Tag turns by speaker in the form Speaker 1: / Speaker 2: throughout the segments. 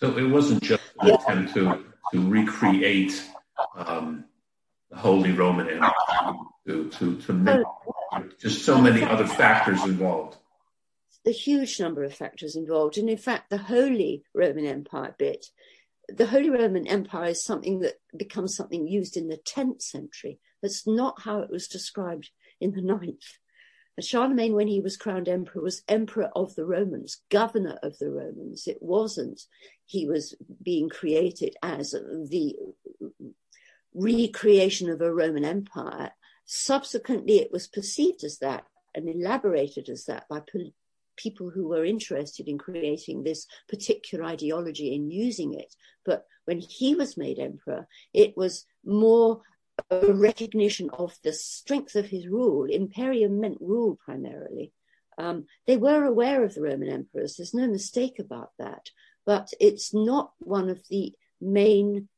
Speaker 1: So it wasn't just an attempt to, to recreate um, the Holy Roman Empire, to, to, to make just so many other factors involved.
Speaker 2: A huge number of factors involved. And in fact, the Holy Roman Empire bit, the Holy Roman Empire is something that becomes something used in the 10th century. That's not how it was described in the 9th. Charlemagne, when he was crowned emperor, was emperor of the Romans, governor of the Romans. It wasn't he was being created as the recreation of a Roman Empire. Subsequently, it was perceived as that and elaborated as that by people who were interested in creating this particular ideology and using it. But when he was made emperor, it was more a recognition of the strength of his rule. Imperium meant rule primarily. Um, they were aware of the Roman emperors. There's no mistake about that. But it's not one of the main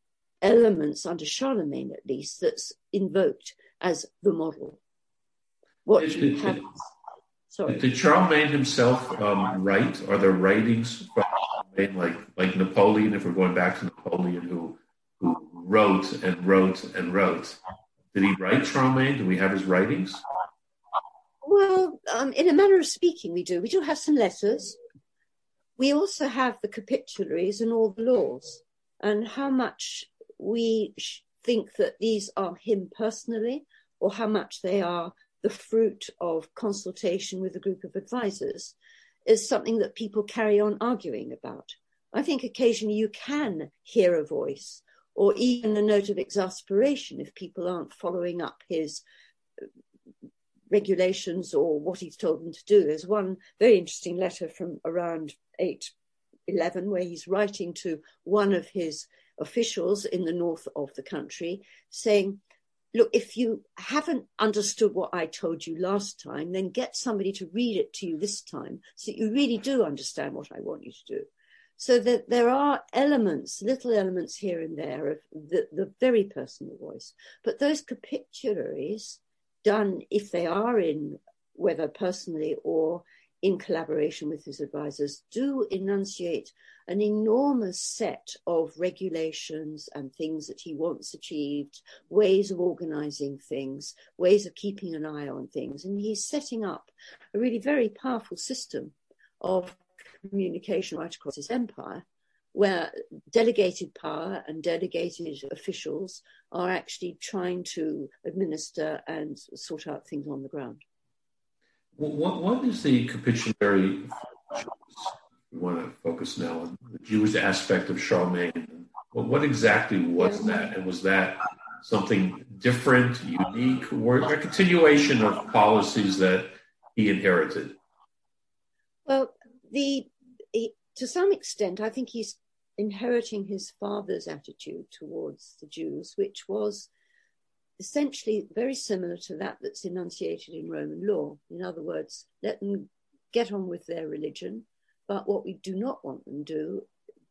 Speaker 2: elements under Charlemagne, at least, that's invoked as the model.
Speaker 1: What did, you have? Sorry. Did Charlemagne himself um, write? Are there writings from Charlemagne, like like Napoleon? If we're going back to Napoleon, who wrote and wrote and wrote. Did he write Charlemagne? Do we have his writings?
Speaker 2: Well, um, in a manner of speaking, we do. We do have some letters. We also have the capitularies and all the laws, and how much we think that these are him personally, or how much they are the fruit of consultation with a group of advisors, is something that people carry on arguing about. I think occasionally you can hear a voice or even a note of exasperation if people aren't following up his regulations or what he's told them to do. There's one very interesting letter from around 811 where he's writing to one of his officials in the north of the country saying, Look, if you haven't understood what I told you last time, then get somebody to read it to you this time so that you really do understand what I want you to do. So that there are elements, little elements here and there of the, the very personal voice. But those capitularies done, if they are in, whether personally or in collaboration with his advisors, do enunciate an enormous set of regulations and things that he wants achieved, ways of organizing things, ways of keeping an eye on things. And he's setting up a really very powerful system of communication right across his empire, where delegated power and delegated officials are actually trying to administer and sort out things on the ground.
Speaker 1: what, what is the capitulary? We want to focus now on the Jewish aspect of Charlemagne. Well, what exactly was yeah. that? And was that something different, unique, or a continuation of policies that he inherited?
Speaker 2: Well, the he, to some extent, I think he's inheriting his father's attitude towards the Jews, which was essentially very similar to that that's enunciated in Roman law. In other words, let them get on with their religion, but what we do not want them do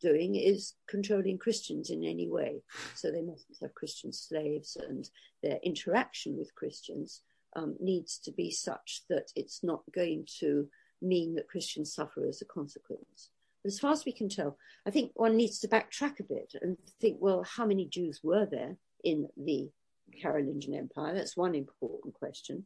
Speaker 2: doing is controlling Christians in any way. So they mustn't have Christian slaves, and their interaction with Christians um, needs to be such that it's not going to mean that Christians suffer as a consequence. But as far as we can tell, I think one needs to backtrack a bit and think, well, how many Jews were there in the Carolingian Empire? That's one important question.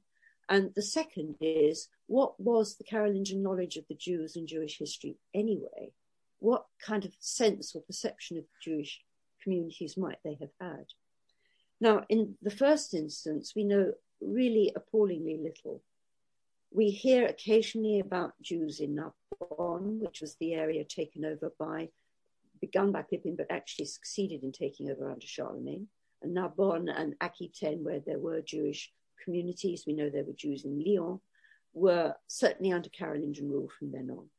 Speaker 2: And the second is, what was the Carolingian knowledge of the Jews and Jewish history anyway? What kind of sense or perception of Jewish communities might they have had? Now, in the first instance, we know really appallingly little we hear occasionally about Jews in Narbonne, which was the area taken over by, begun by Pippin, but actually succeeded in taking over under Charlemagne. And Narbonne and Aquitaine, where there were Jewish communities, we know there were Jews in Lyon, were certainly under Carolingian rule from then on.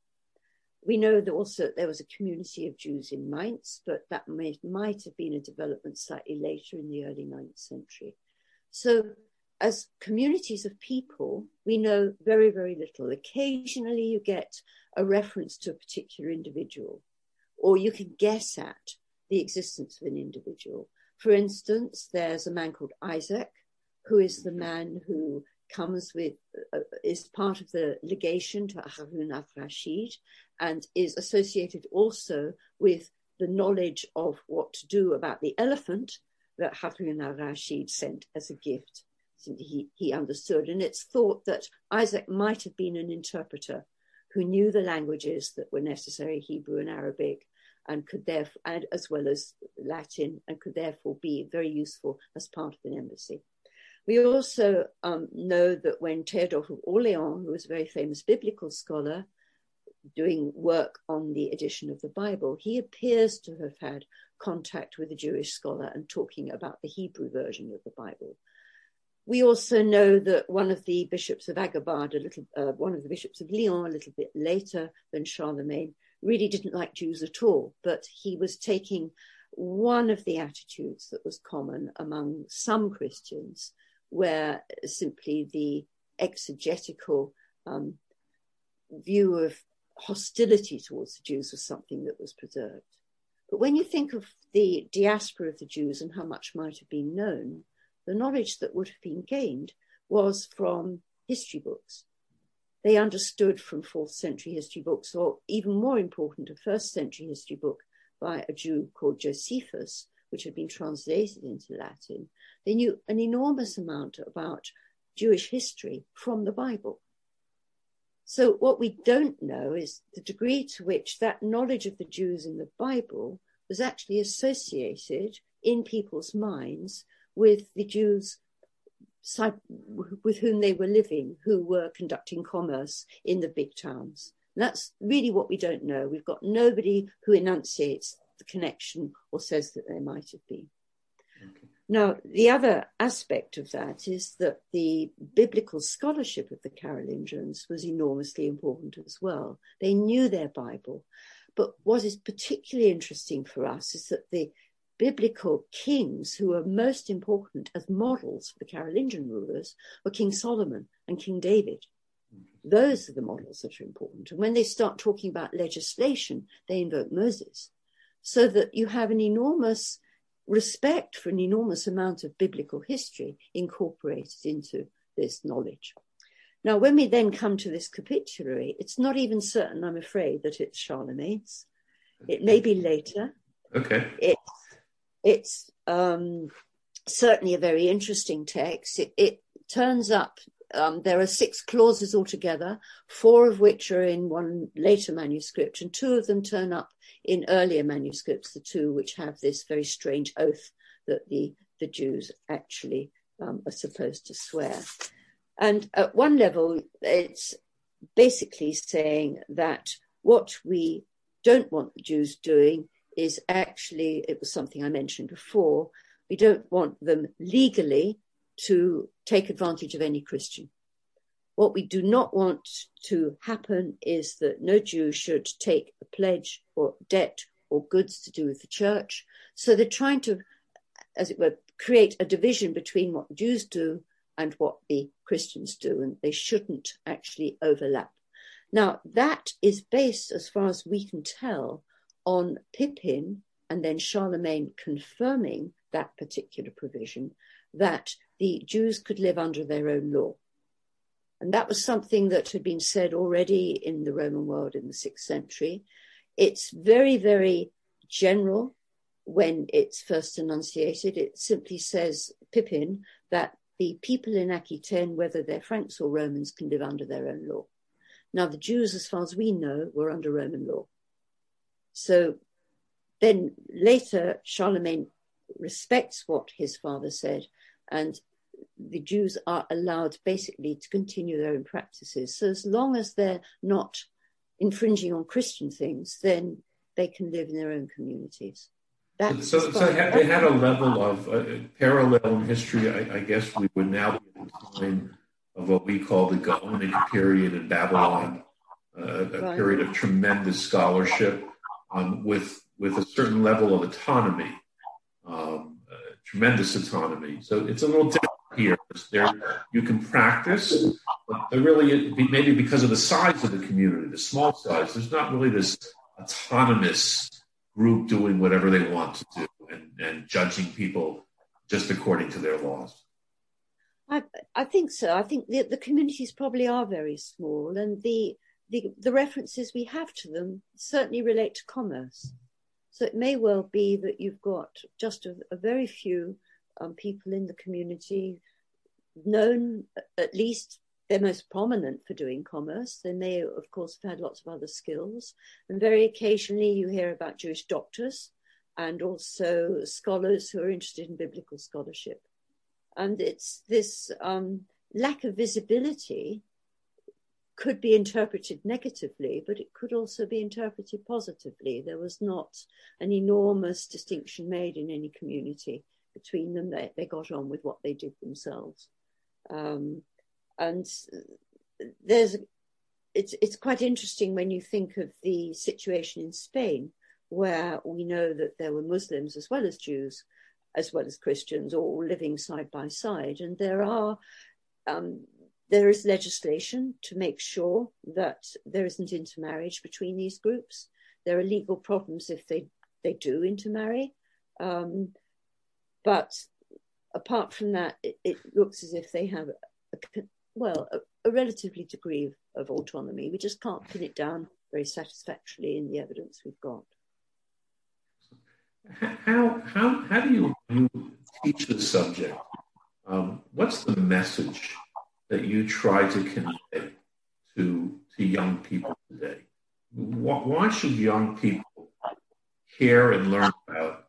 Speaker 2: We know that also there was a community of Jews in Mainz, but that may, might have been a development slightly later in the early 9th century. So as communities of people, we know very, very little. Occasionally, you get a reference to a particular individual, or you can guess at the existence of an individual. For instance, there's a man called Isaac, who is the man who comes with, uh, is part of the legation to Harun al Rashid and is associated also with the knowledge of what to do about the elephant that Harun al-Rashid sent as a gift. He, he understood. And it's thought that Isaac might have been an interpreter who knew the languages that were necessary, Hebrew and Arabic, and could therefore, and as well as Latin, and could therefore be very useful as part of an embassy. We also um, know that when Theodulf of Orleans, who was a very famous biblical scholar, doing work on the edition of the Bible, he appears to have had contact with a Jewish scholar and talking about the Hebrew version of the Bible. We also know that one of the bishops of Agobard, a little, uh, one of the bishops of Lyon, a little bit later than Charlemagne, really didn't like Jews at all, but he was taking one of the attitudes that was common among some Christians, where simply the exegetical um, view of hostility towards the Jews was something that was preserved. But when you think of the diaspora of the Jews and how much might have been known, the knowledge that would have been gained was from history books. They understood from fourth century history books, or even more important, a first century history book by a Jew called Josephus, which had been translated into Latin. They knew an enormous amount about Jewish history from the Bible. So, what we don't know is the degree to which that knowledge of the Jews in the Bible was actually associated in people's minds with the Jews with whom they were living, who were conducting commerce in the big towns. That's really what we don't know. We've got nobody who enunciates the connection or says that there might have been. Okay. Now, the other aspect of that is that the biblical scholarship of the Carolingians was enormously important as well. They knew their Bible. But what is particularly interesting for us is that the biblical kings who were most important as models for the Carolingian rulers were King Solomon and King David. Those are the models that are important. And when they start talking about legislation, they invoke Moses. So that you have an enormous respect for an enormous amount of biblical history incorporated into this knowledge. Now, when we then come to this capitulary, it's not even certain, I'm afraid, that it's Charlemagne's. It may be later.
Speaker 1: Okay.
Speaker 2: It's, it's um, certainly a very interesting text. It, it turns up, um, there are six clauses altogether, four of which are in one later manuscript, and two of them turn up in earlier manuscripts, the two which have this very strange oath that the, the Jews actually um, are supposed to swear. And at one level, it's basically saying that what we don't want the Jews doing is actually, it was something I mentioned before, we don't want them legally to take advantage of any Christian. What we do not want to happen is that no Jew should take a pledge or debt or goods to do with the church. So they're trying to, as it were, create a division between what Jews do and what the Christians do, and they shouldn't actually overlap. Now, that is based, as far as we can tell, on Pippin and then Charlemagne confirming that particular provision that the Jews could live under their own law. And that was something that had been said already in the Roman world in the sixth century. It's very, very general when it's first enunciated. It simply says, Pippin, that the people in Aquitaine, whether they're Franks or Romans, can live under their own law. Now, the Jews, as far as we know, were under Roman law. So then later, Charlemagne respects what his father said and the Jews are allowed basically to continue their own practices. So as long as they're not infringing on Christian things, then they can live in their own communities.
Speaker 1: That's so, so they, had, they had a level of uh, parallel in history. I, I, guess we would now be in the time of what we call the Gaonic period in Babylon, uh, a right. period of tremendous scholarship um, with with a certain level of autonomy, um, uh, tremendous autonomy. So it's a little different here. There, you can practice, but really, maybe because of the size of the community, the small size, there's not really this autonomous group doing whatever they want to do and, and judging people just according to their laws.
Speaker 2: I, I think so. I think the, the communities probably are very small, and the, the the references we have to them certainly relate to commerce. So it may well be that you've got just a, a very few um, people in the community known, at least they're most prominent for doing commerce. They may, of course, have had lots of other skills. And very occasionally you hear about Jewish doctors and also scholars who are interested in biblical scholarship. And it's this um, lack of visibility could be interpreted negatively, but it could also be interpreted positively. There was not an enormous distinction made in any community between them. They, they got on with what they did themselves. Um, and there's, it's, it's quite interesting when you think of the situation in Spain, where we know that there were Muslims as well as Jews, as well as Christians, all living side by side. And there are um, there is legislation to make sure that there isn't intermarriage between these groups. There are legal problems if they, they do intermarry. Um, but apart from that, it, it, looks as if they have, a, well, a, a relatively degree of, of autonomy. We just can't pin it down very satisfactorily in the evidence we've got.
Speaker 1: How, how, how do you, you teach the subject? Um, what's the message that you try to convey to, to young people today? Why, should young people care and learn about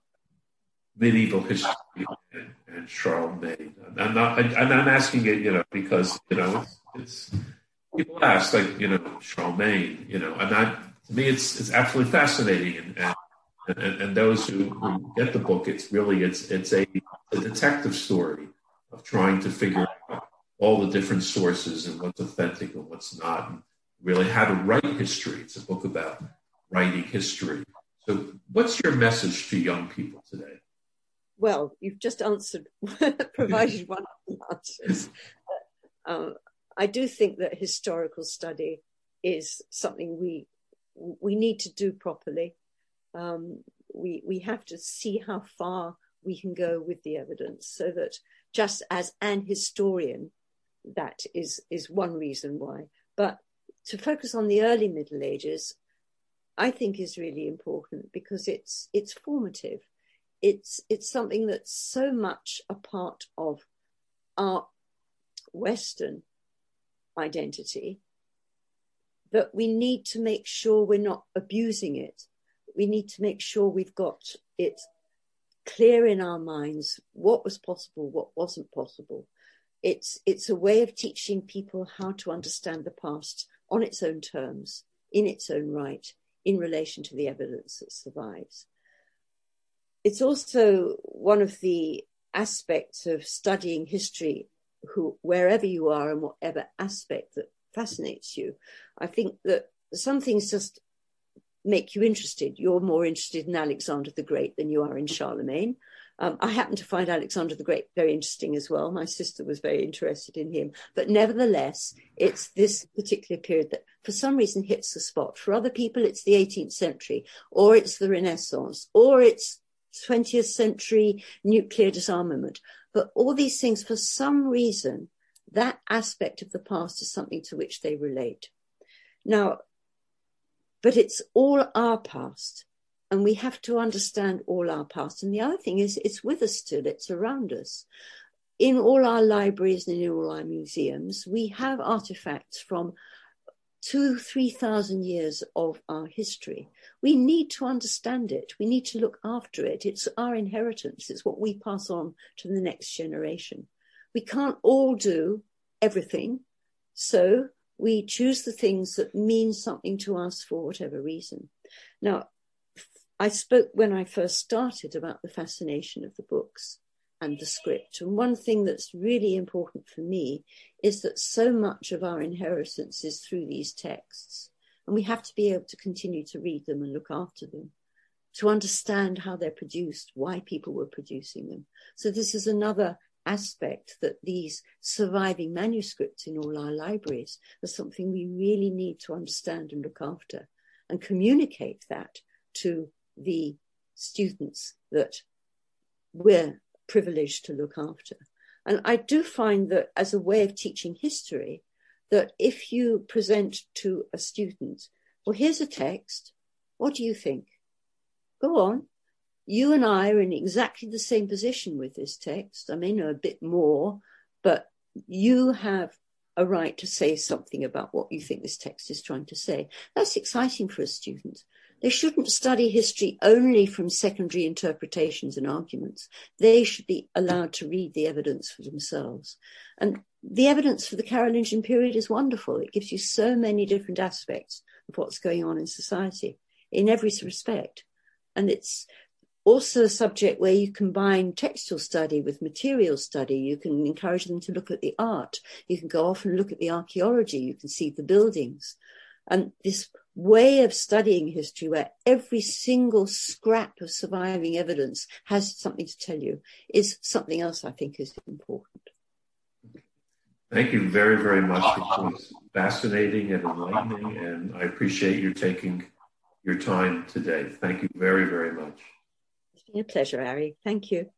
Speaker 1: medieval history and, and Charlemagne? I'm not, I'm asking it, you know, because, you know, it's, it's people ask, like, you know, Charlemagne, you know, and I, to me, it's, it's absolutely fascinating. And, and, and, and those who, who, get the book, it's really, it's, it's a, a detective story of trying to figure out all the different sources and what's authentic and what's not, and really how to write history. It's a book about writing history. So, what's your message to young people today?
Speaker 2: Well, you've just answered, provided one of the answers. Um, I do think that historical study is something we we need to do properly. Um, we we have to see how far we can go with the evidence, so that just as an historian, that is is one reason why. But to focus on the early Middle Ages, I think is really important because it's it's formative. It's it's something that's so much a part of our Western identity that we need to make sure we're not abusing it. We need to make sure we've got it clear in our minds what was possible, what wasn't possible, it's, it's a way of teaching people how to understand the past on its own terms, in its own right, in relation to the evidence that survives. It's also one of the aspects of studying history, who, wherever you are and whatever aspect that fascinates you. I think that some things just make you interested. You're more interested in Alexander the Great than you are in Charlemagne. Um, I happen to find Alexander the Great very interesting as well. My sister was very interested in him. But nevertheless, it's this particular period that for some reason hits the spot. For other people, it's the 18th century, or it's the Renaissance, or it's 20th century nuclear disarmament. But all these things, for some reason, that aspect of the past is something to which they relate. Now, but it's all our past and we have to understand all our past. And the other thing is, it's with us still, it's around us. In all our libraries and in all our museums, we have artifacts from two, three thousand years of our history. We need to understand it. We need to look after it. It's our inheritance. It's what we pass on to the next generation. We can't all do everything. So we choose the things that mean something to us for whatever reason. Now, I spoke when I first started about the fascination of the books and the script. And one thing that's really important for me is that so much of our inheritance is through these texts. And we have to be able to continue to read them and look after them, to understand how they're produced, why people were producing them. So this is another aspect that these surviving manuscripts in all our libraries are something we really need to understand and look after and communicate that to the students that we're privileged to look after. And I do find that as a way of teaching history, that if you present to a student, well, here's a text, what do you think? go on. You and I are in exactly the same position with this text. I may know a bit more, but you have a right to say something about what you think this text is trying to say. That's exciting for a student. They shouldn't study history only from secondary interpretations and arguments. They should be allowed to read the evidence for themselves. And the evidence for the Carolingian period is wonderful. It gives you so many different aspects of what's going on in society in every respect. And it's also a subject where you combine textual study with material study. You can encourage them to look at the art. You can go off and look at the archaeology. You can see the buildings. And this way of studying history where every single scrap of surviving evidence has something to tell you is something else I think is important.
Speaker 1: Thank you very, very much. It was fascinating and enlightening, and I appreciate you taking your time today. Thank you very, very much.
Speaker 2: It's been a pleasure, Ari. Thank you.